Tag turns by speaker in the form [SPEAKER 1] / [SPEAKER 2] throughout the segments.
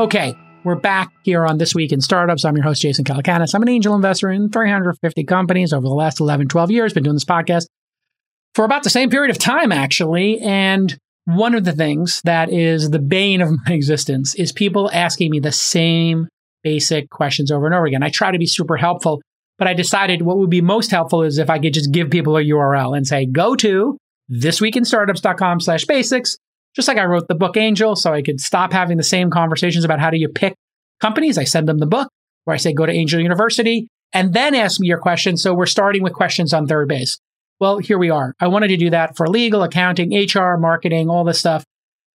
[SPEAKER 1] Okay, we're back here on This Week in Startups. I'm your host, Jason Calacanis. I'm an angel investor in 350 companies over the last 11, 12 years. Been doing this podcast for about the same period of time, actually. And one of the things that is the bane of my existence is people asking me the same basic questions over and over again. I try to be super helpful, but I decided what would be most helpful is if I could just give people a URL and say, go to thisweekinstartups.com slash basics, just like I wrote the book Angel, so I could stop having the same conversations about how do you pick companies. I send them the book where I say, go to Angel University and then ask me your questions. So we're starting with questions on third base. Well, here we are. I wanted to do that for legal, accounting, HR, marketing, all this stuff.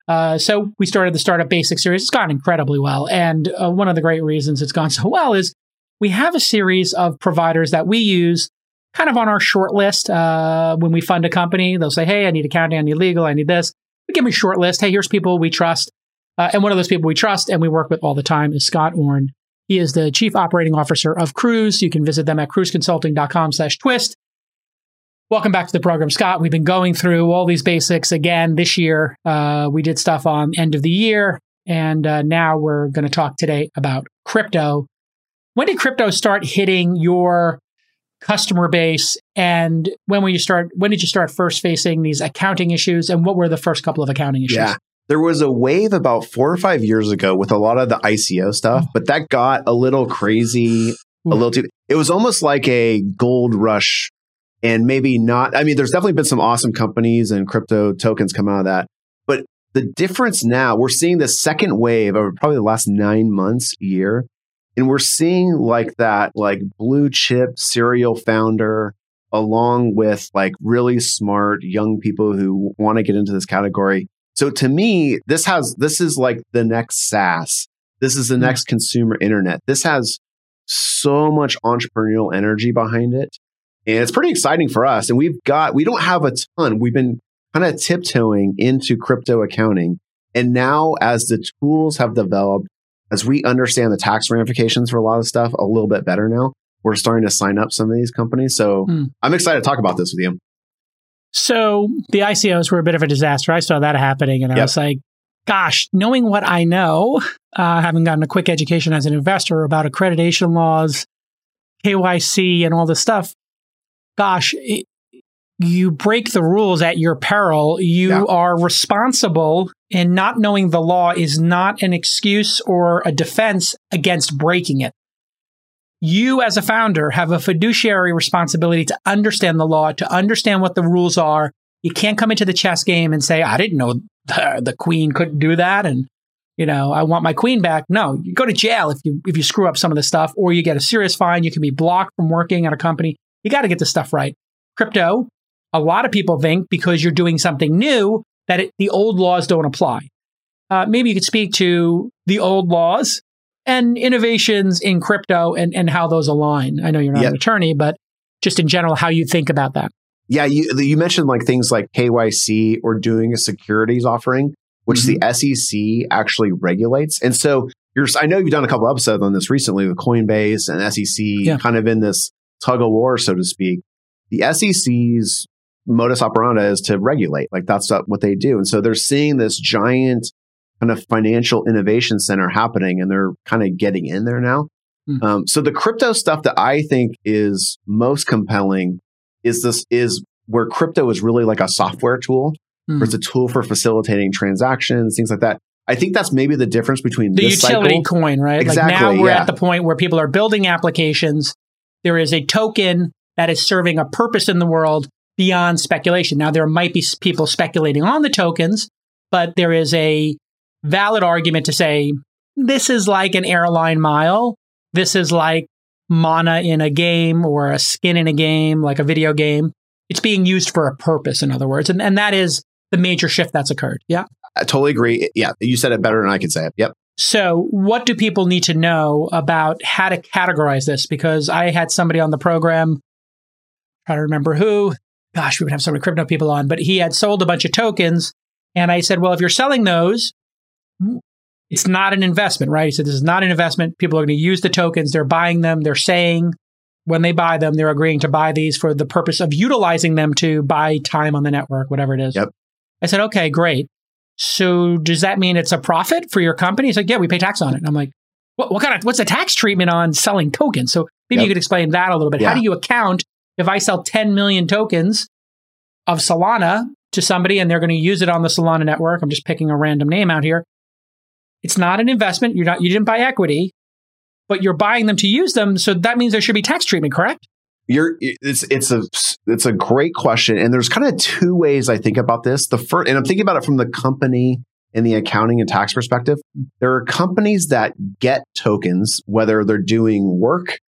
[SPEAKER 1] Uh, so we started the Startup Basics series. It's gone incredibly well. And uh, one of the great reasons it's gone so well is we have a series of providers that we use kind of on our short list. Uh, when we fund a company, they'll say, Hey, I need accounting, I need legal, I need this. We give them a short list. Hey, here's people we trust. Uh, and one of those people we trust and we work with all the time is Scott Orn. He is the chief operating officer of Kruze. You can visit them at kruzeconsulting.com slash twist. Welcome back to the program, Scott. We've been going through all these basics again this year. Uh, we did stuff on end of the year, and uh, now we're going to talk today about crypto. When did crypto start hitting your customer base, and when were you start? When did you start first facing these accounting issues, and what were the first couple of accounting issues?
[SPEAKER 2] Yeah. There was a wave about four or five years ago with a lot of the ICO stuff, oh. but that got a little crazy, a little too. It was almost like a gold rush and maybe not. I mean, there's definitely been some awesome companies and crypto tokens come out of that. But the difference now, we're seeing the second wave over probably the last nine months, year. And we're seeing like that, like blue chip serial founder, along with like really smart young people who want to get into this category. So to me, this has, this is like the next SaaS. This is the hmm. next consumer internet. This has so much entrepreneurial energy behind it. And it's pretty exciting for us. And we've got, we don't have a ton. We've been kind of tiptoeing into crypto accounting. And now, as the tools have developed, as we understand the tax ramifications for a lot of stuff a little bit better now, we're starting to sign up some of these companies. So hmm. I'm excited to talk about this with you.
[SPEAKER 1] So the ICOs were a bit of a disaster. I saw that happening and I was like, gosh, knowing what I know, uh, having gotten a quick education as an investor about accreditation laws, KYC, and all this stuff, gosh, it, you break the rules at your peril. You yeah. are responsible, and not knowing the law is not an excuse or a defense against breaking it. You, as a founder, have a fiduciary responsibility to understand the law, to understand what the rules are. You can't come into the chess game and say, I didn't know the, the queen couldn't do that. And, you know, I want my queen back. No, you go to jail if you, if you screw up some of the stuff or you get a serious fine. You can be blocked from working at a company. You got to get this stuff right. Crypto, a lot of people think because you're doing something new that it, the old laws don't apply. Uh, maybe you could speak to the old laws and innovations in crypto and, and how those align. I know you're not yep. an attorney, but just in general, how you think about that.
[SPEAKER 2] Yeah, you, you mentioned like things like KYC or doing a securities offering, which mm-hmm. the SEC actually regulates. And so you're, I know you've done a couple episodes on this recently with Coinbase and SEC, yeah. kind of in this tug of war, so to speak. The SEC's modus operandi is to regulate. Like that's what they do. And so they're seeing this giant kind of financial innovation center happening and they're kind of getting in there now. Mm. Um, so the crypto stuff that I think is most compelling is this is where crypto is really like a software tool, mm. where it's a tool for facilitating transactions, things like that. I think that's maybe the difference between
[SPEAKER 1] the utility
[SPEAKER 2] cycle.
[SPEAKER 1] coin, right?
[SPEAKER 2] Exactly,
[SPEAKER 1] like now we're
[SPEAKER 2] yeah.
[SPEAKER 1] at the point where people are building applications there is a token that is serving a purpose in the world beyond speculation. Now, there might be people speculating on the tokens, but there is a valid argument to say this is like an airline mile. This is like mana in a game or a skin in a game, like a video game. It's being used for a purpose, in other words. And, and that is the major shift that's occurred. Yeah.
[SPEAKER 2] I totally agree. Yeah. You said it better than I can say it. Yep.
[SPEAKER 1] So, what do people need to know about how to categorize this? Because I had somebody on the program, I don't remember who. Gosh, we would have so many crypto people on, but he had sold a bunch of tokens. And I said, well, if you're selling those, it's not an investment, right? He said, this is not an investment. People are going to use the tokens. They're buying them. They're saying when they buy them, they're agreeing to buy these for the purpose of utilizing them to buy time on the network, whatever it is.
[SPEAKER 2] Yep.
[SPEAKER 1] I said, okay, great. So does that mean it's a profit for your company? He's like, yeah, we pay tax on it. And I'm like, what, what kind of what's the tax treatment on selling tokens? So maybe yep. you could explain that a little bit. Yeah. How do you account if I sell 10 million tokens of Solana to somebody and they're going to use it on the Solana network? I'm just picking a random name out here. It's not an investment. You're not you didn't buy equity, but you're buying them to use them. So that means there should be tax treatment, correct?
[SPEAKER 2] You're it's it's a it's a great question, and there's kind of two ways I think about this. The first, and I'm thinking about it from the company and the accounting and tax perspective. There are companies that get tokens, whether they're doing work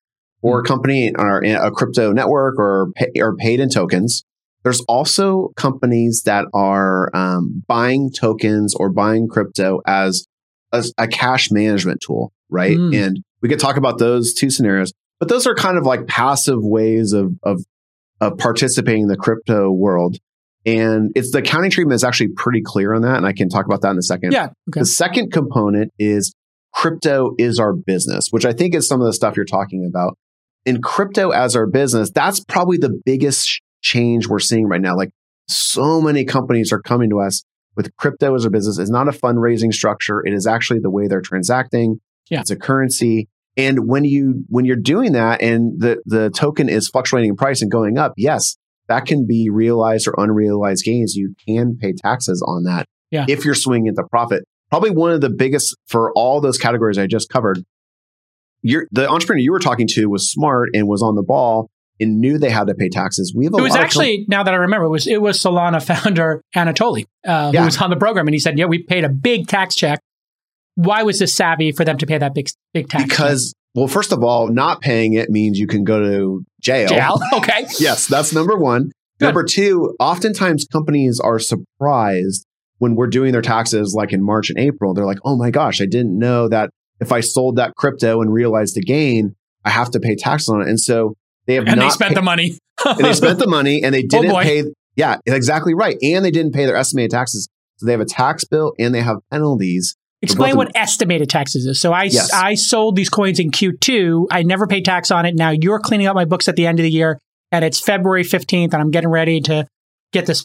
[SPEAKER 2] or a hmm. company or a crypto network or pay, or paid in tokens. There's also companies that are um, buying tokens or buying crypto as a, a cash management tool, right? Mm. And we could talk about those two scenarios. But those are kind of like passive ways of, of, of participating in the crypto world. And it's the accounting treatment is actually pretty clear on that. And I can talk about that in a second.
[SPEAKER 1] Yeah.
[SPEAKER 2] Okay. The second component is crypto is our business, which I think is some of the stuff you're talking about. In crypto as our business, that's probably the biggest change we're seeing right now. Like so many companies are coming to us with crypto as a business. It's not a fundraising structure. It is actually the way they're transacting.
[SPEAKER 1] Yeah.
[SPEAKER 2] It's a currency. And when you when you're doing that and the the token is fluctuating in price and going up, yes, that can be realized or unrealized gains. You can pay taxes on that
[SPEAKER 1] yeah.
[SPEAKER 2] if you're swinging into profit. Probably one of the biggest for all those categories I just covered. You're, the entrepreneur you were talking to was smart and was on the ball and knew they had to pay taxes. We have a
[SPEAKER 1] it was actually now that I remember it was it was Solana founder Anatoly uh, yeah. who was on the program and he said, "Yeah, we paid a big tax check why was this savvy for them to pay that big big tax?
[SPEAKER 2] Because well, first of all, not paying it means you can go to jail.
[SPEAKER 1] Jail, okay.
[SPEAKER 2] yes, that's number one. Good. Number two, oftentimes companies are surprised when we're doing their taxes, like in March and April. They're like, "Oh my gosh, I didn't know that if I sold that crypto and realized the gain, I have to pay tax on it." And so they have
[SPEAKER 1] and
[SPEAKER 2] they
[SPEAKER 1] spent
[SPEAKER 2] pay-
[SPEAKER 1] the money.
[SPEAKER 2] and they spent the money, and they oh, didn't oh pay. Yeah, exactly right. And they didn't pay their estimated taxes. So they have a tax bill and they have penalties
[SPEAKER 1] Explain what estimated taxes is. So I, yes. I sold these coins in Q2. I never paid tax on it. Now you're cleaning up my books at the end of the year and it's February 15th and I'm getting ready to get this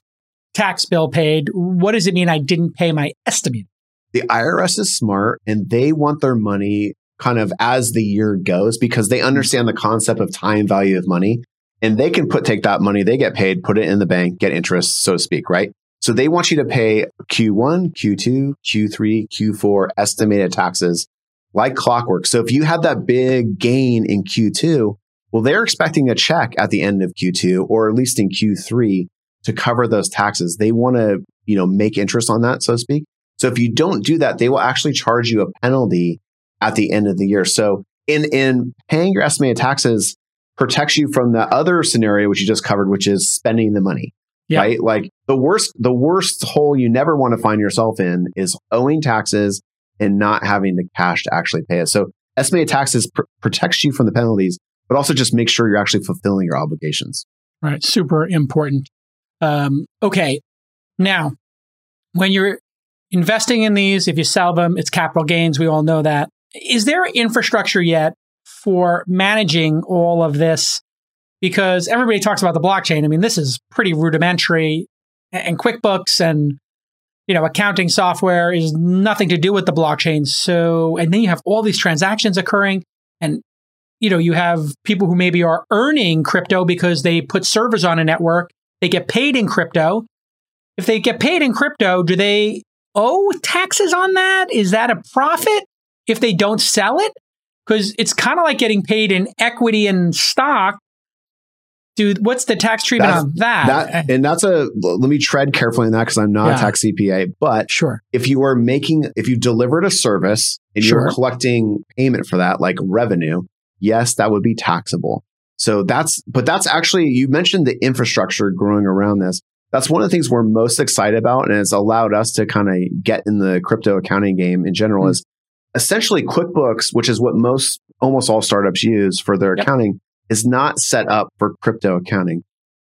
[SPEAKER 1] tax bill paid. What does it mean I didn't pay my estimate?
[SPEAKER 2] The IRS is smart and they want their money kind of as the year goes because they understand the concept of time value of money and they can put take that money they get paid, put it in the bank, get interest, so to speak, right? So they want you to pay Q1, Q2, Q3, Q4 estimated taxes like clockwork. So if you had that big gain in Q2, well, they're expecting a check at the end of Q2 or at least in Q3 to cover those taxes. They want to, you know, make interest on that, so to speak. So if you don't do that, they will actually charge you a penalty at the end of the year. So in, in paying your estimated taxes protects you from the other scenario, which you just covered, which is spending the money yeah. right? Like the worst, the worst hole you never want to find yourself in is owing taxes and not having the cash to actually pay it. So estimated taxes pr- protects you from the penalties, but also just make sure you're actually fulfilling your obligations.
[SPEAKER 1] Right. Super important. Um, okay. Now, when you're investing in these, if you sell them, it's capital gains. We all know that. Is there infrastructure yet for managing all of this because everybody talks about the blockchain. I mean, this is pretty rudimentary, and QuickBooks and you know accounting software is nothing to do with the blockchain. So, and then you have all these transactions occurring, and you know you have people who maybe are earning crypto because they put servers on a network. They get paid in crypto. If they get paid in crypto, do they owe taxes on that? Is that a profit if they don't sell it? Because it's kind of like getting paid in equity and stock dude, what's the tax treatment that's, on that?
[SPEAKER 2] that? And that's a, let me tread carefully on that because I'm not yeah. a tax CPA. But
[SPEAKER 1] sure.
[SPEAKER 2] if you are making, if you delivered a service and sure. you're collecting payment for that, like revenue, yes, that would be taxable. So that's, but that's actually, you mentioned the infrastructure growing around this. That's one of the things we're most excited about. And it's allowed us to kind of get in the crypto accounting game in general mm-hmm. is essentially QuickBooks, which is what most, almost all startups use for their yep. accounting is not set up for crypto accounting.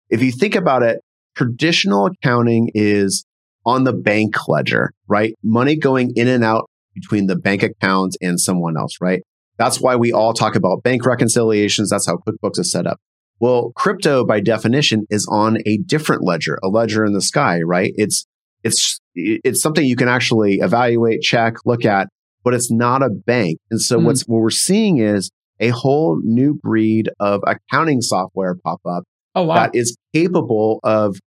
[SPEAKER 2] If you think about it, traditional accounting is on the bank ledger, right? Money going in and out between the bank account and someone else, right? That's why we all talk about bank reconciliations. That's how QuickBooks is set up. Well, crypto by definition is on a different ledger, a ledger in the sky, right? It's, it's, it's something you can actually evaluate, check, look at, but it's not a bank. And so
[SPEAKER 1] Mm.
[SPEAKER 2] what's what we're seeing is a whole new breed of accounting software pop up
[SPEAKER 1] Oh wow.
[SPEAKER 2] that is capable of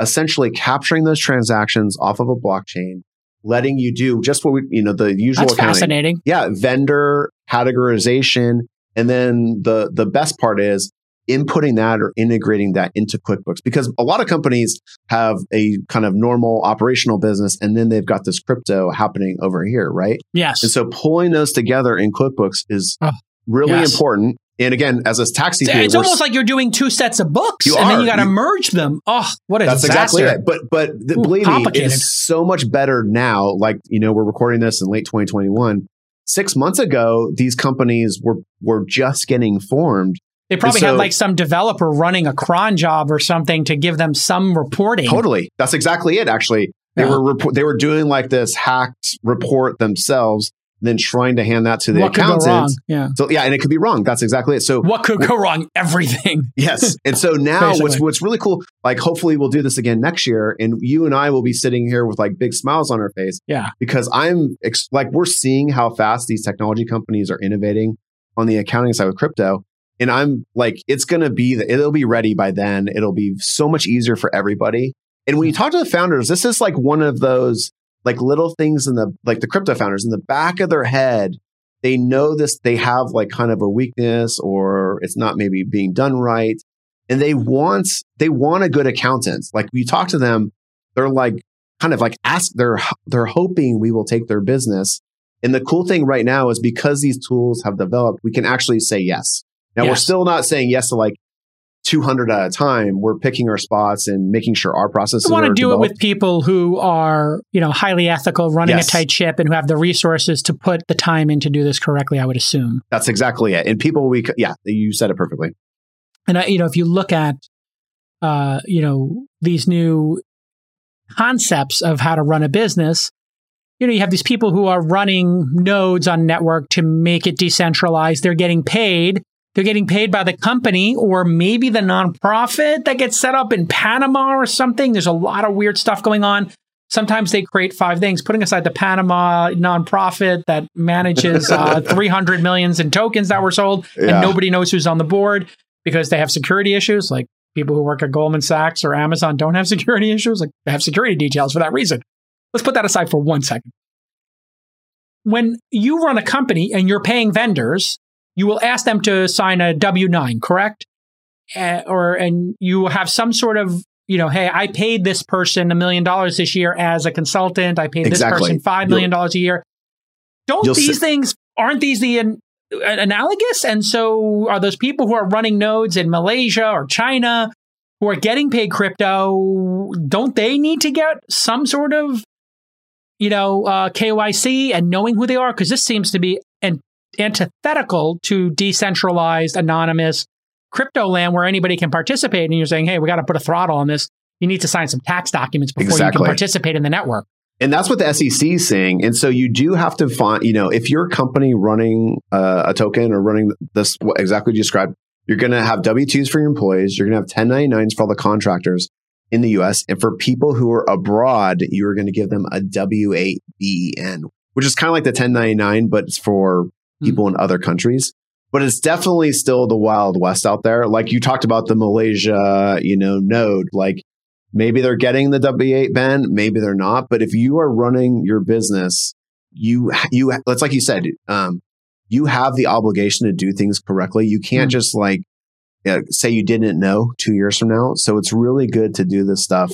[SPEAKER 2] essentially capturing those transactions off of a blockchain, letting you do just what we, you know, the usual
[SPEAKER 1] That's
[SPEAKER 2] accounting.
[SPEAKER 1] fascinating.
[SPEAKER 2] Yeah, vendor categorization, and then the the best part is inputting that or integrating that into QuickBooks because a lot of companies have a kind of normal operational business and then they've got this crypto happening over here, right?
[SPEAKER 1] Yes.
[SPEAKER 2] And so pulling those together in QuickBooks is
[SPEAKER 1] Oh,
[SPEAKER 2] really
[SPEAKER 1] yes.
[SPEAKER 2] important. And again, as a tax
[SPEAKER 1] It's,
[SPEAKER 2] CPA,
[SPEAKER 1] it's almost like you're doing two sets of books, and then you got to merge them. Oh, what a
[SPEAKER 2] That's
[SPEAKER 1] disaster!
[SPEAKER 2] exactly it. But but
[SPEAKER 1] Ooh,
[SPEAKER 2] believe me, it's so much better now. Like you know, we're recording this in late 2021. Six months ago, these companies were were just getting formed.
[SPEAKER 1] They probably
[SPEAKER 2] so-
[SPEAKER 1] had like some developer running a cron job or something to give them some reporting.
[SPEAKER 2] Totally, that's exactly it. Actually, they
[SPEAKER 1] Yeah.
[SPEAKER 2] were report, they were doing like this hacked report themselves, then trying to hand that to the
[SPEAKER 1] what wrong? Yeah.
[SPEAKER 2] So yeah, and it could be wrong. That's exactly it. So
[SPEAKER 1] What could go wrong? Everything.
[SPEAKER 2] Yes. And so now what's what's really cool, like hopefully we'll do this again next year and you and I will be sitting here with like big smiles on our face.
[SPEAKER 1] Yeah.
[SPEAKER 2] Because I'm ex- like we're seeing how fast these technology companies are innovating on the accounting side with crypto. And I'm like, it's gonna be the, it'll be ready by then. It'll be so much easier for everybody. And when you mm-hmm. talk to the founders, this is like one of those like little things in the like the crypto founders in the back of their head they know this they have like kind of a weakness or it's not maybe being done right. And they want they want a good accountant. Like we talk to them they're like kind of like ask they're they're hoping we will take their business. And the cool thing right now is because these tools have developed we can actually say yes now we're still not saying yes to like 200 at a time we're picking our spots and making sure our processes
[SPEAKER 1] I want to do it with people who are, you know, highly ethical, running
[SPEAKER 2] Yes.
[SPEAKER 1] a tight ship, and who have the resources to put the time in to do this correctly. I would assume.
[SPEAKER 2] that's exactly it and people we yeah you said it perfectly
[SPEAKER 1] And I, you know, if you look at, uh, you know, these new concepts of how to run a business, you know, you have these people who are running nodes on network to make it decentralized. They're getting paid. They're getting paid by the company or maybe the nonprofit that gets set up in Panama or something. There's a lot of weird stuff going on. Sometimes they create five things, putting aside the Panama nonprofit that manages uh, 300 millions in tokens that were sold,
[SPEAKER 2] Yeah.
[SPEAKER 1] and nobody knows who's on the board because they have security issues. Like people who work at Goldman Sachs or Amazon don't have security issues. Like they have security details for that reason. Let's put that aside for one second. When you run a company and you're paying vendors, you will ask them to sign a W 9, correct? Uh, or, and you will have some sort of, you know, hey, I paid this person a million dollars this year as a consultant. I paid
[SPEAKER 2] Exactly.
[SPEAKER 1] this person $5 million a year. Don't these things, aren't these the an, analogous? And so are those people who are running nodes in Malaysia or China who are getting paid crypto, don't they need to get some sort of, you know, uh, KYC and knowing who they are? Because this seems to be an antithetical to decentralized, anonymous crypto land where anybody can participate. And you're saying, hey, we got to put a throttle on this. You need to sign some tax documents before you can participate in the network.
[SPEAKER 2] And that's what the SEC is saying. And so you do have to find, you know, if you're a company running uh, a token or running this, what exactly you described, you're going to have W 2s for your employees. You're going to have 1099s for all the contractors in the US. And for people who are abroad, you're going to give them a W 8 BEN, which is kind of like the 1099, but it's for people in other countries. But it's definitely still the Wild West out there. Like you talked about the Malaysia, you know, node, like maybe they're getting the W8 Ben, maybe they're not. But if you are running your business, you, you, it's like you said, um, you have the obligation to do things correctly. You can't
[SPEAKER 1] Mm.
[SPEAKER 2] just like uh, say you didn't know two years from now. So it's really good to do this stuff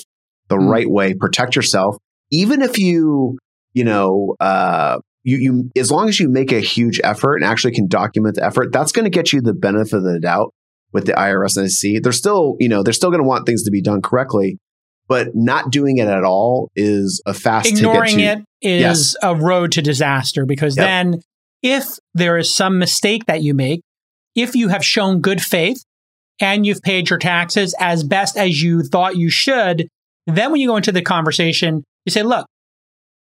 [SPEAKER 2] the
[SPEAKER 1] Mm.
[SPEAKER 2] right way, protect yourself. Even if you, you know, uh, you, you, as long as you make a huge effort and actually can document the effort, that's going to get you the benefit of the doubt with the IRS and SEC. They're still, you know, they're still going to want things to be done correctly, but not doing it at all is a fast
[SPEAKER 1] ignoring
[SPEAKER 2] to,
[SPEAKER 1] it is
[SPEAKER 2] Yes.
[SPEAKER 1] a road to disaster because
[SPEAKER 2] Yep.
[SPEAKER 1] then if there is some mistake that you make if you have shown good faith and you've paid your taxes as best as you thought you should then when you go into the conversation you say look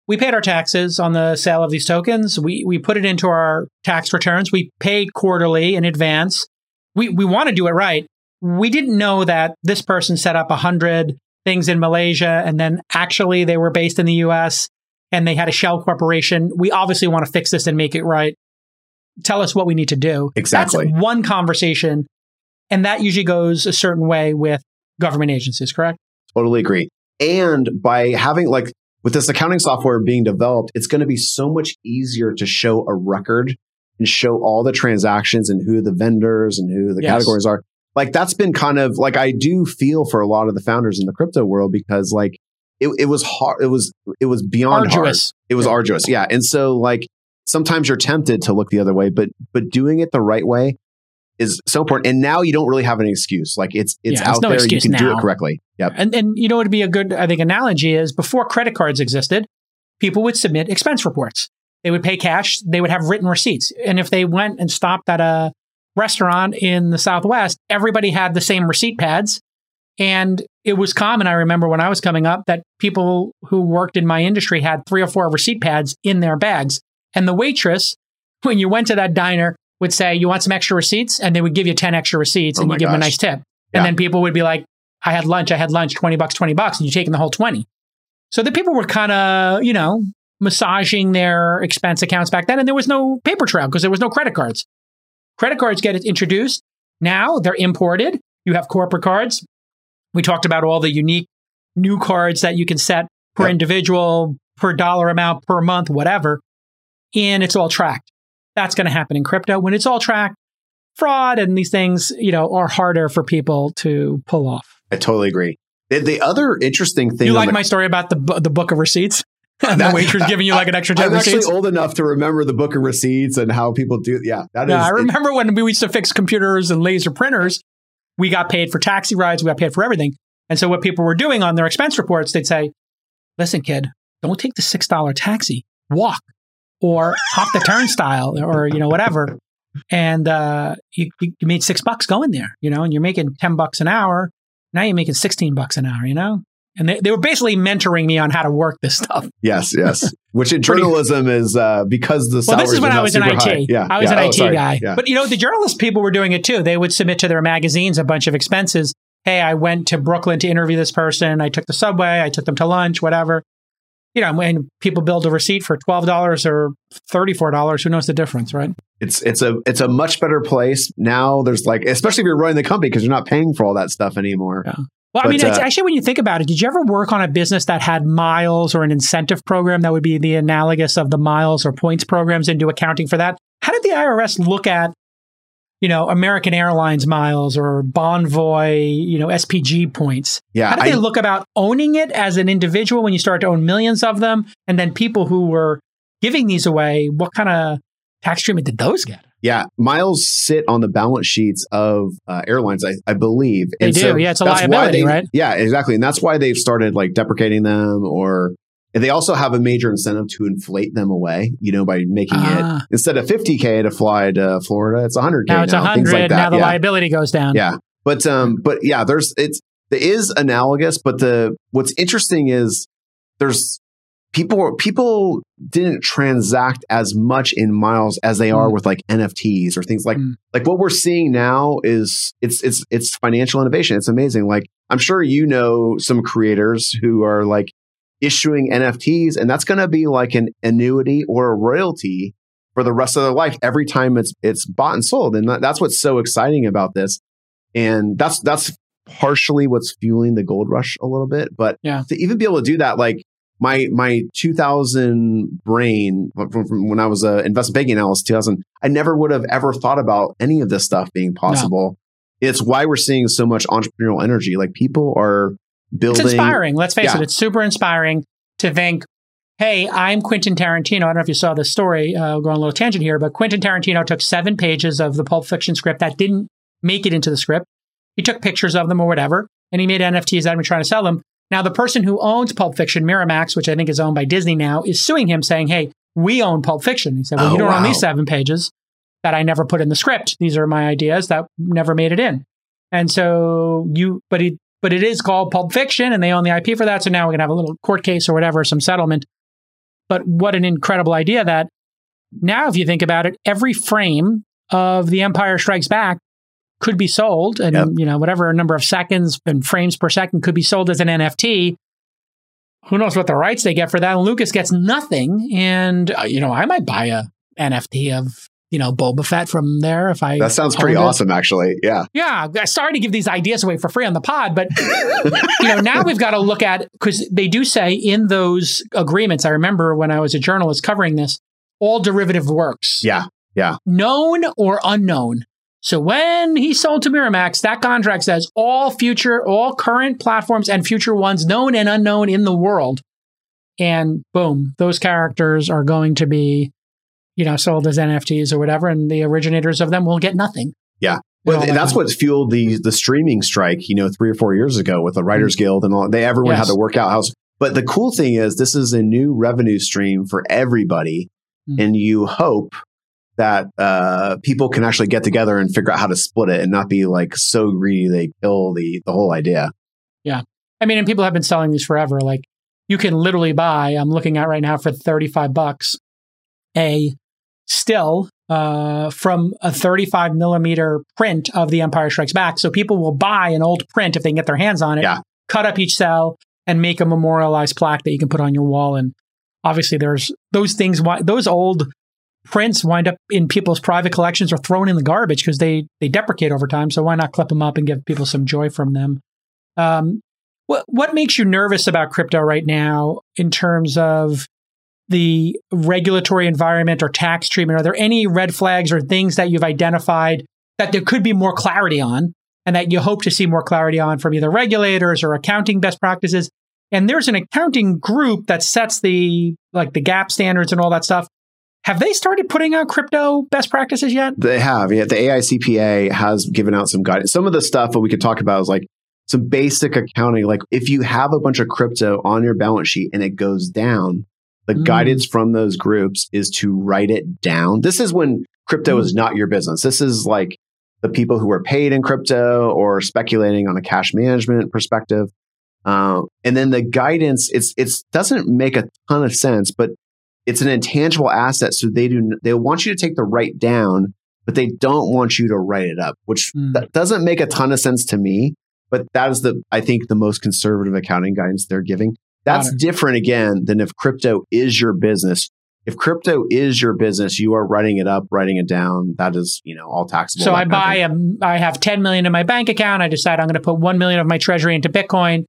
[SPEAKER 1] we paid our taxes on the sale of these tokens we we put it into our tax returns we paid quarterly in advance we we want to do it right we didn't know that this person set up a hundred things in Malaysia, and then actually they were based in the US and they had a shell corporation. We obviously want to fix this and make it right. Tell us what we need to do.
[SPEAKER 2] Exactly.
[SPEAKER 1] That's one conversation. And that usually goes a certain way with government agencies, correct?
[SPEAKER 2] Totally agree. And by having like with this accounting software being developed, it's going to be so much easier to show a record and show all the transactions and who the vendors and who the
[SPEAKER 1] Yes.
[SPEAKER 2] categories are. Like that's been kind of like I do feel for a lot of the founders in the crypto world because like it, it was hard. It was it was beyond hard.
[SPEAKER 1] Arduous.
[SPEAKER 2] It was arduous. Yeah. And so like sometimes you're tempted to look the other way, but but doing it the right way is so important. And now you don't really have an excuse. Like it's it's
[SPEAKER 1] Yeah,
[SPEAKER 2] out
[SPEAKER 1] no
[SPEAKER 2] there. You can do it correctly. Yep.
[SPEAKER 1] And and you know what would be a good I think analogy is before credit cards existed, people would submit expense reports. They would pay cash, they would have written receipts. And if they went and stopped at a restaurant in the Southwest, everybody had the same receipt pads. And it was common, I remember when I was coming up, that people who worked in my industry had three or four receipt pads in their bags. And the waitress, when you went to that diner, would say, You want some extra receipts? And they would give you 10 extra receipts
[SPEAKER 2] Oh
[SPEAKER 1] and you give them a nice tip.
[SPEAKER 2] Yeah.
[SPEAKER 1] And then people would be like, I had lunch, I had lunch, 20 bucks, 20 bucks, and you're taking the whole 20. So the people were kind of, you know, massaging their expense accounts back then. And there was no paper trail because there was no credit cards. Credit cards get introduced. Now they're imported. You have corporate cards. We talked about all the unique new cards that you can set per
[SPEAKER 2] Yep.
[SPEAKER 1] individual, per dollar amount, per month, whatever. And it's all tracked. That's going to happen in crypto. When it's all tracked, fraud and these things, you know, are harder for people to pull off.
[SPEAKER 2] I totally agree. The, the other interesting thing
[SPEAKER 1] You like
[SPEAKER 2] the-
[SPEAKER 1] my story about the the book of receipts? and the
[SPEAKER 2] That-
[SPEAKER 1] waitress giving you like an extra 10
[SPEAKER 2] I'm
[SPEAKER 1] receipts?
[SPEAKER 2] actually old enough to remember the book of receipts and how people do. Yeah, that is.
[SPEAKER 1] I
[SPEAKER 2] it-
[SPEAKER 1] remember when we used to fix computers and laser printers, we got paid for taxi rides, we got paid for everything. And so what people were doing on their expense reports, they'd say, listen, kid, don't take the $6 taxi, walk or hop the turnstile or, you know, whatever. And uh, you, you made six bucks going there, you know, and you're making 10 bucks an hour. Now you're making 16 bucks an hour, you know? And they, they were basically mentoring me on how to work this stuff.
[SPEAKER 2] yes, yes. Which in journalism is uh, because the
[SPEAKER 1] Well, this is when I was in IT.
[SPEAKER 2] high. Yeah,
[SPEAKER 1] I was
[SPEAKER 2] yeah.
[SPEAKER 1] an
[SPEAKER 2] Oh,
[SPEAKER 1] IT
[SPEAKER 2] sorry.
[SPEAKER 1] guy.
[SPEAKER 2] Yeah.
[SPEAKER 1] But you know, the journalist people were doing it too. They would submit to their magazines a bunch of expenses. Hey, I went to Brooklyn to interview this person. I took the subway. I took them to lunch, whatever. You know, when people build a receipt for twelve dollars or thirty four dollars, who knows the difference, right?
[SPEAKER 2] it's it's a it's a much better place now. There's like, especially if you're running the company because you're not paying for all that stuff anymore.
[SPEAKER 1] Yeah. Well, I
[SPEAKER 2] But,
[SPEAKER 1] mean, it's
[SPEAKER 2] uh,
[SPEAKER 1] actually when you think about it, did you ever work on a business that had miles or an incentive program that would be the analogous of the miles or points programs into accounting for that? How did the IRS look at, you know, American Airlines miles or Bonvoy, you know, SPG points?
[SPEAKER 2] Yeah,
[SPEAKER 1] How did
[SPEAKER 2] I-
[SPEAKER 1] they look about owning it as an individual when you start to own millions of them? And then people who were giving these away, what kind of tax treatment did those get?
[SPEAKER 2] Yeah, miles sit on the balance sheets of uh, airlines, I, I believe.
[SPEAKER 1] They do. Yeah, it's a liability,
[SPEAKER 2] they-
[SPEAKER 1] right?
[SPEAKER 2] Yeah, exactly, and that's why they've started like deprecating them, or and they also have a major incentive to inflate them away. You know, by making
[SPEAKER 1] Ah.
[SPEAKER 2] it instead of 50k to fly to Florida, it's 100k
[SPEAKER 1] Now it's a
[SPEAKER 2] things
[SPEAKER 1] hundred.
[SPEAKER 2] like that.
[SPEAKER 1] now the
[SPEAKER 2] yeah.
[SPEAKER 1] liability goes down.
[SPEAKER 2] Yeah. But um but yeah, there's it's it is analogous, but the what's interesting is there's people people didn't transact as much in miles as they are
[SPEAKER 1] Mm.
[SPEAKER 2] with like NFTs or things like
[SPEAKER 1] Mm.
[SPEAKER 2] like what we're seeing now is it's it's it's financial innovation. It's amazing. Like I'm sure you know some creators who are like issuing NFTs and that's going to be like an annuity or a royalty for the rest of their life every time it's it's bought and sold. And that, that's what's so exciting about this. And that's that's partially what's fueling the gold rush a little bit. But
[SPEAKER 1] Yeah.
[SPEAKER 2] to even be able to do that like my my 2000 brain from, from when i was a investment banking analyst 2000 i never would have ever thought about any of this stuff being possible. It's why we're seeing so much entrepreneurial energy. Like people are building
[SPEAKER 1] It's inspiring. Let's face
[SPEAKER 2] Yeah.
[SPEAKER 1] it. It's super inspiring to think, hey, I'm Quentin Tarantino. I don't know if you saw this story, uh, going a little tangent here, but Quentin Tarantino took seven pages of the Pulp Fiction script that didn't make it into the script. He took pictures of them or whatever, and he made NFTs that have been trying to sell them. Now, the person who owns Pulp Fiction, Miramax, which I think is owned by Disney now, is suing him saying, hey, we own Pulp Fiction. He said, well,
[SPEAKER 2] Oh,
[SPEAKER 1] you don't own these seven pages that I never put in the script. These are my ideas that never made it in. And so you, but he, but it is called Pulp Fiction and they own the IP for that. So now we're going to have a little court case or whatever, some settlement. But what an incredible idea that now, if you think about it, every frame of The Empire Strikes Back could be sold, and
[SPEAKER 2] Yep.
[SPEAKER 1] you know whatever number of seconds and frames per second could be sold as an NFT. Who knows what the rights they get for that? And Lucas gets nothing, and uh, you know I might buy a NFT of you know Boba Fett from there if I.
[SPEAKER 2] That sounds pretty
[SPEAKER 1] it.
[SPEAKER 2] awesome, actually. Yeah.
[SPEAKER 1] Yeah, I- sorry to give these ideas away for free on the pod, but you know now we've got to look at because they do say in those agreements. I remember when I was a journalist covering this, all derivative works,
[SPEAKER 2] Yeah. Yeah.
[SPEAKER 1] known or unknown. So when he sold to Miramax, that contract says all future, all current platforms and future ones, known and unknown in the world, and boom, those characters are going to be, you know, sold as NFTs or whatever, and the originators of them will get nothing.
[SPEAKER 2] Yeah. Well,
[SPEAKER 1] that
[SPEAKER 2] that's what fueled the the streaming strike, you know, three or four years ago with the Writers Guild and all. They everyone
[SPEAKER 1] Yes.
[SPEAKER 2] had to work out how. But the cool thing is, this is a new revenue stream for everybody,
[SPEAKER 1] Mm.
[SPEAKER 2] and you hope that uh, people can actually get together and figure out how to split it and not be like so greedy they kill the the whole idea.
[SPEAKER 1] Yeah, I mean, and people have been selling these forever. Like you can literally buy, I'm looking at right now for 35 bucks, a still uh, from a 35 millimeter print of The Empire Strikes Back. So people will buy an old print if they can get their hands on it,
[SPEAKER 2] Yeah.
[SPEAKER 1] cut up each cell, and make a memorialized plaque that you can put on your wall. And obviously, there's those things, those old prints wind up in people's private collections or thrown in the garbage because they they deprecate over time. So why not clip them up and give people some joy from them? Um, what what makes you nervous about crypto right now in terms of the regulatory environment or tax treatment? Are there any red flags or things that you've identified that there could be more clarity on, and that you hope to see more clarity on from either regulators or accounting best practices? And there's an accounting group that sets the like the GAAP standards and all that stuff. Have they started putting out crypto best practices yet?
[SPEAKER 2] They have, yeah. The AICPA has given out some guidance. Some of the stuff that we could talk about is like some basic accounting. Like if you have a bunch of crypto on your balance sheet and it goes down, the
[SPEAKER 1] Mm.
[SPEAKER 2] guidance from those groups is to write it down. This is when crypto
[SPEAKER 1] Mm.
[SPEAKER 2] is not your business. This is like the people who are paid in crypto or speculating on a cash management perspective. Uh, and then the guidance, it's it's doesn't make a ton of sense, but it's an intangible asset. So they do they want you to take the write down, but they don't want you to write it up, which
[SPEAKER 1] Mm.
[SPEAKER 2] that doesn't make a ton of sense to me. But that is the I think the most conservative accounting guidance they're giving. That's different again than if crypto is your business. If crypto is your business, you are writing it up, writing it down. That is, you know, all taxable.
[SPEAKER 1] So I buy a, I have 10 million in my bank account. I decide I'm going to put 1 million of my treasury into Bitcoin.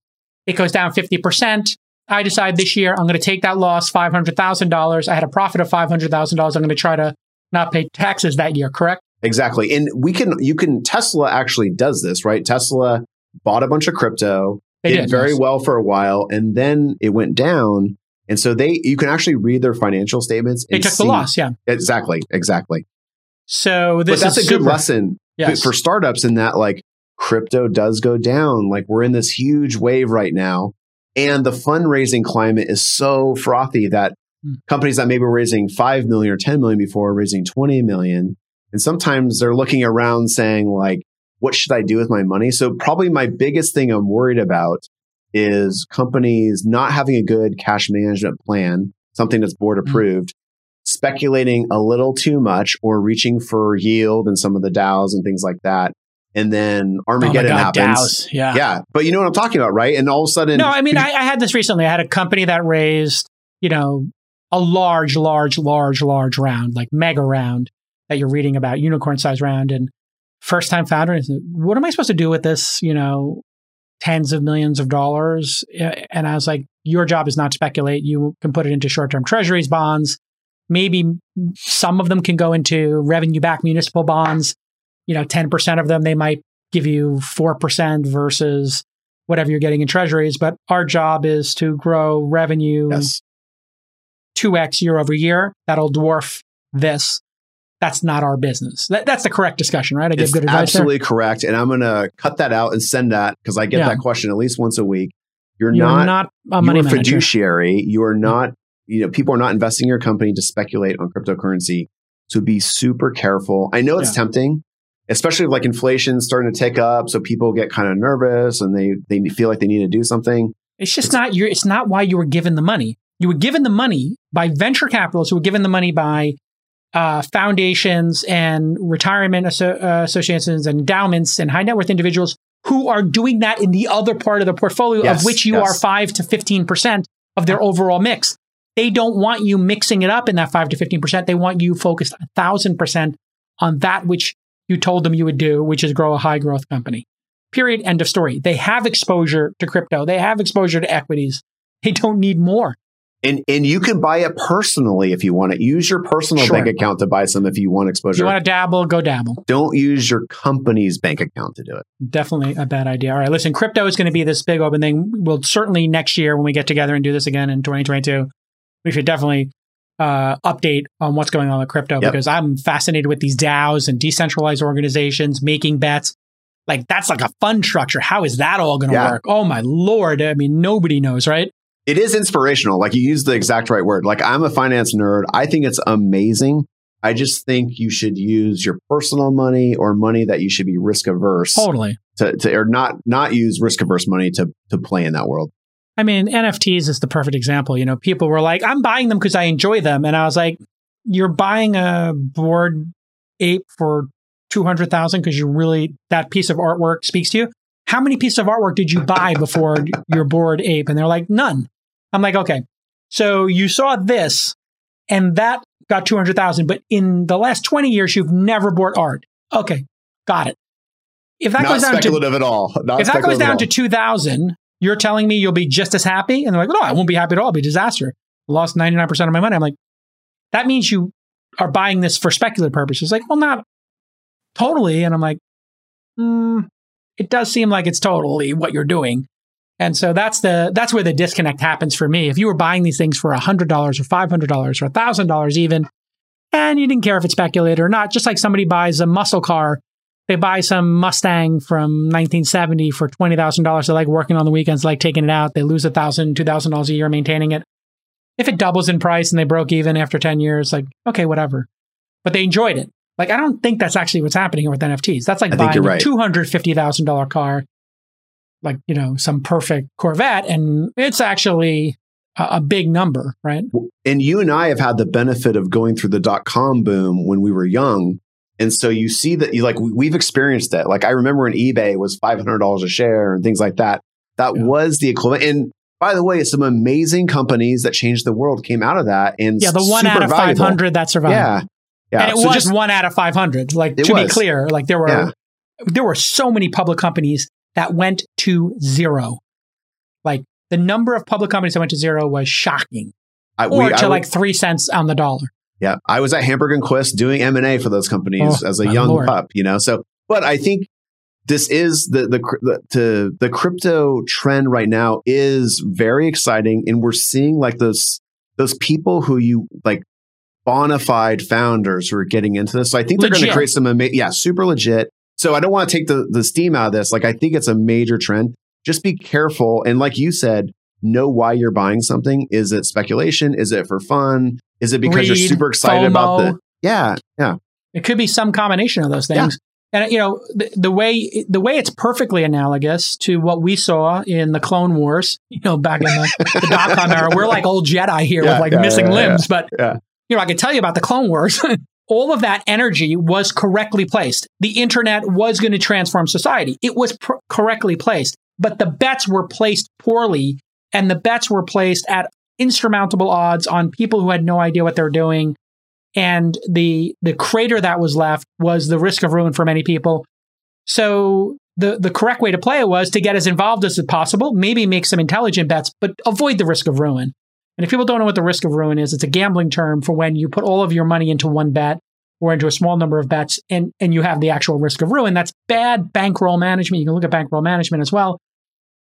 [SPEAKER 1] It goes down 50%. I decide this year I'm going to take that loss, $500,000. I had a profit of $500,000. I'm going to try to not pay taxes that year, correct?
[SPEAKER 2] Exactly. And we can, you can, Tesla actually does this, right? Tesla bought a bunch of crypto,
[SPEAKER 1] They
[SPEAKER 2] did
[SPEAKER 1] did,
[SPEAKER 2] very
[SPEAKER 1] yes.
[SPEAKER 2] well for a while, and then it went down. And so they, you can actually read their financial statements.
[SPEAKER 1] They took
[SPEAKER 2] see-
[SPEAKER 1] the loss, yeah.
[SPEAKER 2] Exactly. Exactly.
[SPEAKER 1] So this
[SPEAKER 2] but that's
[SPEAKER 1] is
[SPEAKER 2] a good
[SPEAKER 1] super.
[SPEAKER 2] lesson
[SPEAKER 1] Yes.
[SPEAKER 2] for startups in that like crypto does go down. Like we're in this huge wave right now. And the fundraising climate is so frothy that
[SPEAKER 1] Hmm.
[SPEAKER 2] companies that maybe were raising 5 million or 10 million before are raising 20 million. And sometimes they're looking around saying like, what should I do with my money? So probably my biggest thing I'm worried about is companies not having a good cash management plan, something that's board
[SPEAKER 1] Hmm.
[SPEAKER 2] approved, speculating a little too much or reaching for yield and some of the DAOs and things like that. And then
[SPEAKER 1] Oh
[SPEAKER 2] Armageddon
[SPEAKER 1] God,
[SPEAKER 2] happens.
[SPEAKER 1] DAOs. Yeah.
[SPEAKER 2] Yeah. But you know what I'm talking about, right? And all of a sudden,
[SPEAKER 1] No, I mean, I, I had this recently. I had a company that raised, you know, a large, large, large, large round, like mega round that you're reading about, unicorn size round. And first time founder, what am I supposed to do with this, you know, tens of millions of dollars? And I was like, your job is not speculate. You can put it into short term treasuries, bonds. Maybe some of them can go into revenue back municipal bonds. You know, 10% of them, they might give you 4% versus whatever you're getting in treasuries. But our job is to grow revenue
[SPEAKER 2] yes.
[SPEAKER 1] 2x year over year. That'll dwarf this. That's not our business. That, that's the correct discussion, right? I give
[SPEAKER 2] It's
[SPEAKER 1] good advice there.
[SPEAKER 2] absolutely correct. And I'm going to cut that out and send that because I get
[SPEAKER 1] Yeah.
[SPEAKER 2] that question at least once a week. You're,
[SPEAKER 1] You're
[SPEAKER 2] not,
[SPEAKER 1] not, a
[SPEAKER 2] you're
[SPEAKER 1] money
[SPEAKER 2] a fiduciary. You are not, you know, people are not investing in your company to speculate on cryptocurrency. So be super careful. I know it's
[SPEAKER 1] Yeah.
[SPEAKER 2] tempting, especially if like inflation's starting to tick up. So people get kind of nervous and they, they feel like they need to do something.
[SPEAKER 1] It's just not your. It's not why you were given the money. You were given the money by venture capitalists who were given the money by uh, foundations and retirement asso- uh, associations and endowments and high net worth individuals who are doing that in the other part of the portfolio,
[SPEAKER 2] Yes,
[SPEAKER 1] of which you
[SPEAKER 2] yes.
[SPEAKER 1] are five to fifteen percent of their overall mix. They don't want you mixing it up in that five to fifteen percent. They want you focused a thousand percent on that which you told them you would do, which is grow a high growth company. Period. End of story. They have exposure to crypto. They have exposure to equities. They don't need more.
[SPEAKER 2] And and you can buy it personally if you want it. Use your personal
[SPEAKER 1] Sure.
[SPEAKER 2] bank account to buy some if you want exposure.
[SPEAKER 1] If you want to dabble, go dabble.
[SPEAKER 2] Don't use your company's bank account to do it.
[SPEAKER 1] Definitely a bad idea. All right, listen, crypto is going to be this big open thing. We'll certainly next year when we get together and do this again in 2022, we should definitely uh, update on what's going on with crypto
[SPEAKER 2] Yep.
[SPEAKER 1] because I'm fascinated with these DAOs and decentralized organizations making bets. Like that's like a fund structure. How is that all going to
[SPEAKER 2] Yeah.
[SPEAKER 1] work? Oh my lord! I mean, nobody knows, right?
[SPEAKER 2] It is inspirational. Like you use the exact right word. Like I'm a finance nerd. I think it's amazing. I just think you should use your personal money or money that you should be risk averse
[SPEAKER 1] Totally.
[SPEAKER 2] to, to or not not use risk averse money to to play in that world.
[SPEAKER 1] I mean, NFTs is the perfect example. You know, people were like, I'm buying them because I enjoy them. And I was like, you're buying a Bored Ape for 200,000 because you really, that piece of artwork speaks to you. How many pieces of artwork did you buy before your Bored Ape? And they're like, none. I'm like, okay. So you saw this and that got 200,000, but in the last 20 years, you've never bought art. Okay. Got it. If that
[SPEAKER 2] not
[SPEAKER 1] goes down to
[SPEAKER 2] at all. Not
[SPEAKER 1] if that goes down to 2000 you're telling me you'll be just as happy and they're like no i won't be happy at all it'll be a disaster lost 99% of my money i'm like that means you are buying this for speculative purposes like well not totally and i'm like hmm, it does seem like it's totally what you're doing and so that's the that's where the disconnect happens for me if you were buying these things for $100 or $500 or $1000 even and you didn't care if it's speculated or not just like somebody buys a muscle car they buy some Mustang from 1970 for twenty thousand dollars. They like working on the weekends, like taking it out. They lose a thousand, two thousand dollars a year maintaining it. If it doubles in price and they broke even after ten years, like okay, whatever. But they enjoyed it. Like I don't think that's actually what's happening with NFTs. That's like
[SPEAKER 2] I
[SPEAKER 1] buying
[SPEAKER 2] you're
[SPEAKER 1] a two hundred fifty thousand dollar car, like you know some perfect Corvette, and it's actually a, big number, right?
[SPEAKER 2] and you and I have had the benefit of going through the dot com boom when we were young. And so you see that you like we- we've experienced it. Like I remember when eBay was five hundred dollars a share and things like that. That
[SPEAKER 1] Yeah.
[SPEAKER 2] was the equivalent. And by the way, some amazing companies that changed the world came out of that. And
[SPEAKER 1] Yeah, the one out of five hundred that survived.
[SPEAKER 2] Yeah, yeah.
[SPEAKER 1] and it
[SPEAKER 2] So
[SPEAKER 1] was
[SPEAKER 2] just-
[SPEAKER 1] one out of 500 like to be clear like there were
[SPEAKER 2] Yeah.
[SPEAKER 1] there were so many public companies that went to zero like the number of public companies that went to zero was shocking
[SPEAKER 2] I,
[SPEAKER 1] or
[SPEAKER 2] we- I
[SPEAKER 1] to
[SPEAKER 2] would-
[SPEAKER 1] like three cents on the dollar
[SPEAKER 2] Yeah, I was at Hambrecht and Quist doing M and A for those companies
[SPEAKER 1] Oh,
[SPEAKER 2] as a young
[SPEAKER 1] Lord.
[SPEAKER 2] pup, you know. So, but I think this is the the the to the crypto trend right now is very exciting, and we're seeing like those those people who you like bona fide founders who are getting into this. So I think they're going to create some ama- yeah, super legit. So I don't want to take the the steam out of this. Like I think it's a major trend. Just be careful, and like you said, know why you're buying something. Is it speculation? Is it for fun? Is it because you're super excited about the yeah, yeah.
[SPEAKER 1] it could be some combination of those
[SPEAKER 2] Yeah.
[SPEAKER 1] things and you know the, the way the way it's perfectly analogous to what we saw in the clone wars you know back in the, the dot-com era we're like old jedi here
[SPEAKER 2] Yeah,
[SPEAKER 1] with like
[SPEAKER 2] yeah,
[SPEAKER 1] missing
[SPEAKER 2] yeah, yeah,
[SPEAKER 1] limbs but
[SPEAKER 2] yeah.
[SPEAKER 1] You know i can tell you about the clone wars. All of that energy was correctly placed. The internet was going to transform society. It was pr- correctly placed. But the bets were placed poorly and the bets were placed at insurmountable odds on people who had no idea what they were doing. And the the crater that was left was the risk of ruin for many people. So the the correct way to play it was to get as involved as possible, maybe make some intelligent bets, but avoid the risk of ruin. And if people don't know what the risk of ruin is, it's a gambling term for when you put all of your money into one bet or into a small number of bets and, and you have the actual risk of ruin. That's bad bankroll management. You can look at bankroll management as well.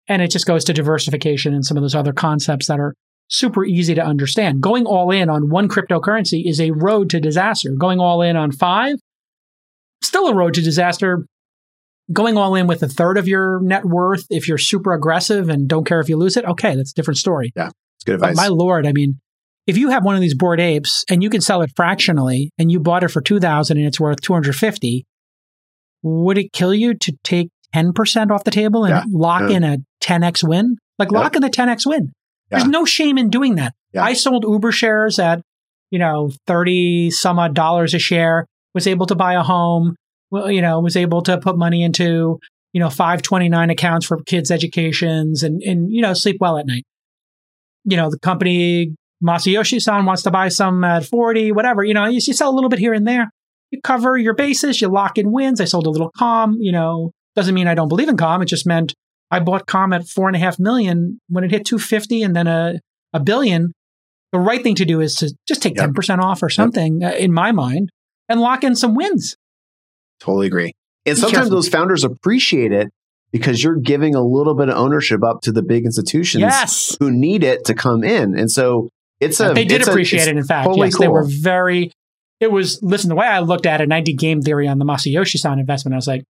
[SPEAKER 1] And it just goes to diversification and some of those other concepts that are super easy to understand. Going all in on one cryptocurrency is a road to disaster. Going all in on five, still a road to disaster. Going all in with a third of your net worth, if you're super aggressive and don't care if you lose it, okay, that's a different story.
[SPEAKER 2] It's good
[SPEAKER 1] But my lord, I mean, if you have one of these Bored Apes and you can sell it fractionally and you bought it for 2000 and it's worth 250, would it kill you to take 10% off the table and
[SPEAKER 2] Yeah.
[SPEAKER 1] lock
[SPEAKER 2] Yeah.
[SPEAKER 1] in a 10x win? Like
[SPEAKER 2] Yeah.
[SPEAKER 1] lock in the 10x win. There's no shame in doing that. I sold Uber shares at you know, 30 some odd dollars a share, was able to buy a home, you know, was able to put money into, you know, 529 accounts for kids' educations and, and, you know, sleep well at night. You know, the company Masayoshi san wants to buy some at 40, whatever, you know, you, you sell a little bit here and there. You cover your bases, you lock in wins. I sold a little calm, you know, doesn't mean I don't believe in calm. It just meant I bought calm at four and a half million when it hit 250 and then a, a billion. The right thing to do is to just take yep. 10% off or something yep. uh, in my mind and lock in some wins.
[SPEAKER 2] Totally agree. And Be sometimes careful. those founders appreciate it because you're giving a little bit of ownership up to the big institutions
[SPEAKER 1] yes.
[SPEAKER 2] who need it to come in. And so it's a
[SPEAKER 1] they did appreciate
[SPEAKER 2] a,
[SPEAKER 1] it. In fact, totally yes, cool. they were very. It was listen the way I looked at it, and I did game theory on the Masayoshi Son investment. I was like,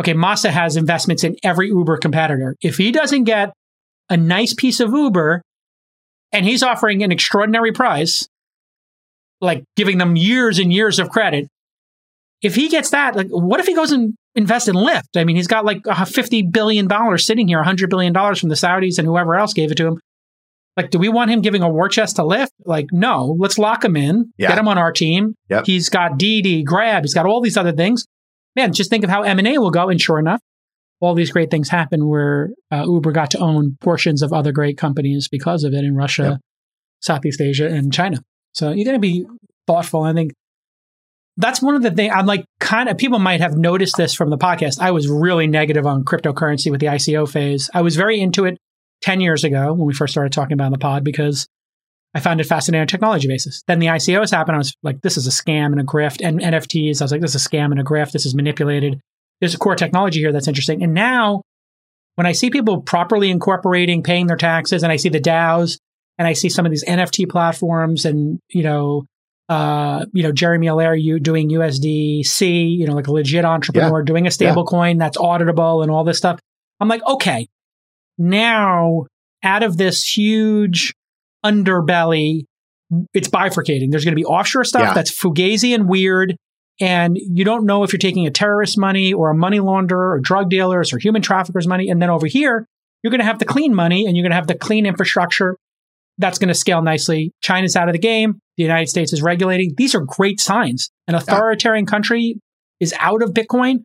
[SPEAKER 1] okay, Masa has investments in every Uber competitor. If he doesn't get a nice piece of Uber, and he's offering an extraordinary price, like giving them years and years of credit. If he gets that, like, what if he goes and invests in Lyft? I mean, he's got like fifty billion dollars sitting here, hundred billion dollars from the Saudis and whoever else gave it to him. Like, do we want him giving a war chest to Lyft? Like, no. Let's lock him in, yeah. get him on our team.
[SPEAKER 2] Yep.
[SPEAKER 1] He's got Didi, Grab, he's got all these other things. Man, just think of how M and A will go. And sure enough, all these great things happen where uh, Uber got to own portions of other great companies because of it in Russia, yep. Southeast Asia, and China. So you're going to be thoughtful. I think that's one of the things I'm like kind of people might have noticed this from the podcast. I was really negative on cryptocurrency with the ICO phase. I was very into it 10 years ago when we first started talking about the pod because I found it fascinating on technology basis. Then the ICOs happened. I was like, this is a scam and a grift. And NFTs, I was like, this is a scam and a grift. This is manipulated. There's a core technology here that's interesting. And now when I see people properly incorporating, paying their taxes, and I see the DAOs and I see some of these NFT platforms and, you know, uh, you know, Jeremy Allaire you doing USDC, you know, like a legit entrepreneur yeah. doing a stable yeah. coin that's auditable and all this stuff. I'm like, okay, now out of this huge underbelly, it's bifurcating. There's going to be offshore stuff yeah. that's fugazi and weird. And you don't know if you're taking a terrorist money or a money launderer or drug dealers or human traffickers money. And then over here, you're going to have the clean money and you're going to have the clean infrastructure that's going to scale nicely. China's out of the game. The United States is regulating. These are great signs. An authoritarian country is out of Bitcoin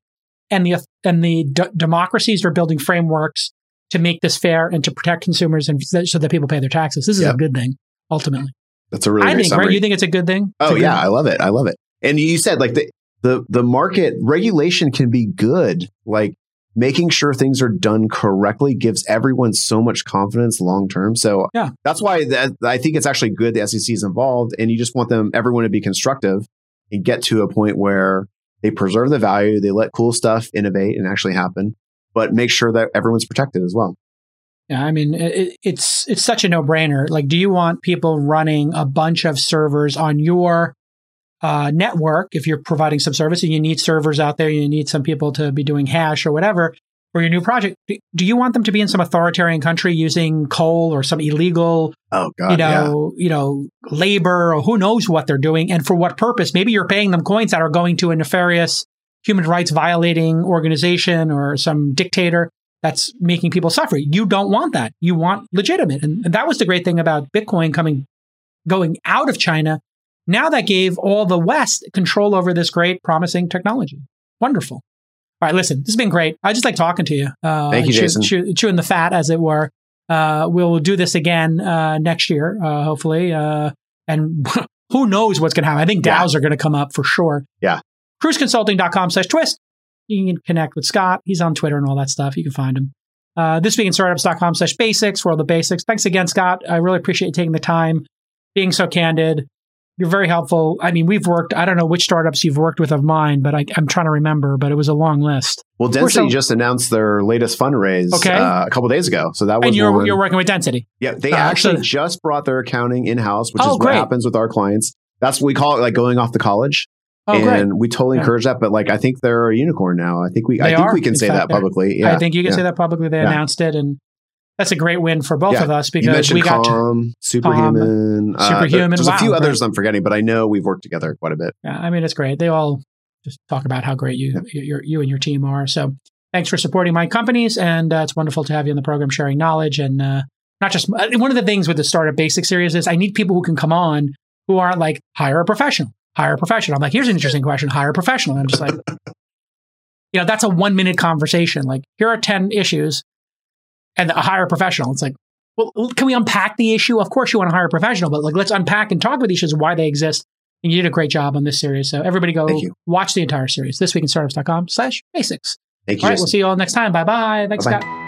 [SPEAKER 1] and the, and the d- democracies are building frameworks to make this fair and to protect consumers and so that people pay their taxes. This is yep. a good thing, ultimately.
[SPEAKER 2] That's a really I
[SPEAKER 1] think,
[SPEAKER 2] summary.
[SPEAKER 1] right? You think it's a good thing?
[SPEAKER 2] oh
[SPEAKER 1] yeah,
[SPEAKER 2] I love it. I love it. And you said like the the the market regulation can be good. Like making sure things are done correctly gives everyone so much confidence long term. So
[SPEAKER 1] yeah,
[SPEAKER 2] that's why that, I think it's actually good the SEC is involved, and you just want them everyone to be constructive and get to a point where they preserve the value, they let cool stuff innovate and actually happen, but make sure that everyone's protected as well.
[SPEAKER 1] Yeah, I mean, it, it's it's such a no brainer. Like, do you want people running a bunch of servers on your uh, network if you're providing some service and you need servers out there, you need some people to be doing hash or whatever for your new project. Do you want them to be in some authoritarian country using coal or some illegal,
[SPEAKER 2] oh god,
[SPEAKER 1] you know, yeah. you know, labor or who knows what they're doing and for what purpose? Maybe you're paying them coins that are going to a nefarious human rights violating organization or some dictator that's making people suffer. You don't want that. You want legitimate. And that was the great thing about Bitcoin coming, going out of China. Now that gave all the West control over this great, promising technology. Wonderful. All right, listen, this has been great. I just like talking to you.
[SPEAKER 2] Uh, Thank you, chew, Jason.
[SPEAKER 1] Chew, chewing the fat, as it were. Uh, we'll do this again uh, next year, uh, hopefully. Uh, and who knows what's going to happen? I think DAOs yeah. are going to come up for sure.
[SPEAKER 2] Yeah.
[SPEAKER 1] Kruzeconsulting.com slash twist. You can connect with Scott. He's on Twitter and all that stuff. You can find him. Uh, this week in startups.com slash basics for all the basics. Thanks again, Scott. I really appreciate you taking the time, being so candid. You're very helpful. I mean, we've worked, I don't know which startups you've worked with of mine, but I, am trying to remember, but it was a long list.
[SPEAKER 2] Well, Density so, just announced their latest fundraise okay. uh, a couple days ago. So that was.
[SPEAKER 1] And you're, one, you're working with Density.
[SPEAKER 2] Yeah. They uh, actually so, just brought their accounting in house, which oh, is what great. happens with our clients. That's what we call it, like going off to college. Oh, and great. we totally yeah. encourage that. But like, I think they're a unicorn now. I think we, they I think are, we can say that publicly. Yeah.
[SPEAKER 1] I think you can yeah. say that publicly. They announced it, and that's a great win for both of us because we got
[SPEAKER 2] Calm, to, Superhuman,
[SPEAKER 1] uh, Superhuman.
[SPEAKER 2] There's
[SPEAKER 1] wow,
[SPEAKER 2] a few others I'm forgetting, but I know we've worked together quite a bit.
[SPEAKER 1] Yeah, I mean, it's great. They all just talk about how great you, you, you and your team are. So thanks for supporting my companies, and uh, it's wonderful to have you on the program sharing knowledge and uh, not just uh, one of the things with the startup basic series is I need people who can come on who aren't like hire a professional, hire a professional. I'm like, here's an interesting question, hire a professional. And I'm just like, you know, that's a one minute conversation. Like, here are 10 issues and a hire a professional. It's like, well, can we unpack the issue? Of course you want to hire a professional, but like, let's unpack and talk about the issues, why they exist. And you did a great job on this series. So everybody go watch the entire series, thisweekinstartups.com slash basics.
[SPEAKER 2] Thank you.
[SPEAKER 1] All right, we'll see you all next time. Bye bye. Thanks,
[SPEAKER 2] Bye-bye.
[SPEAKER 1] Scott.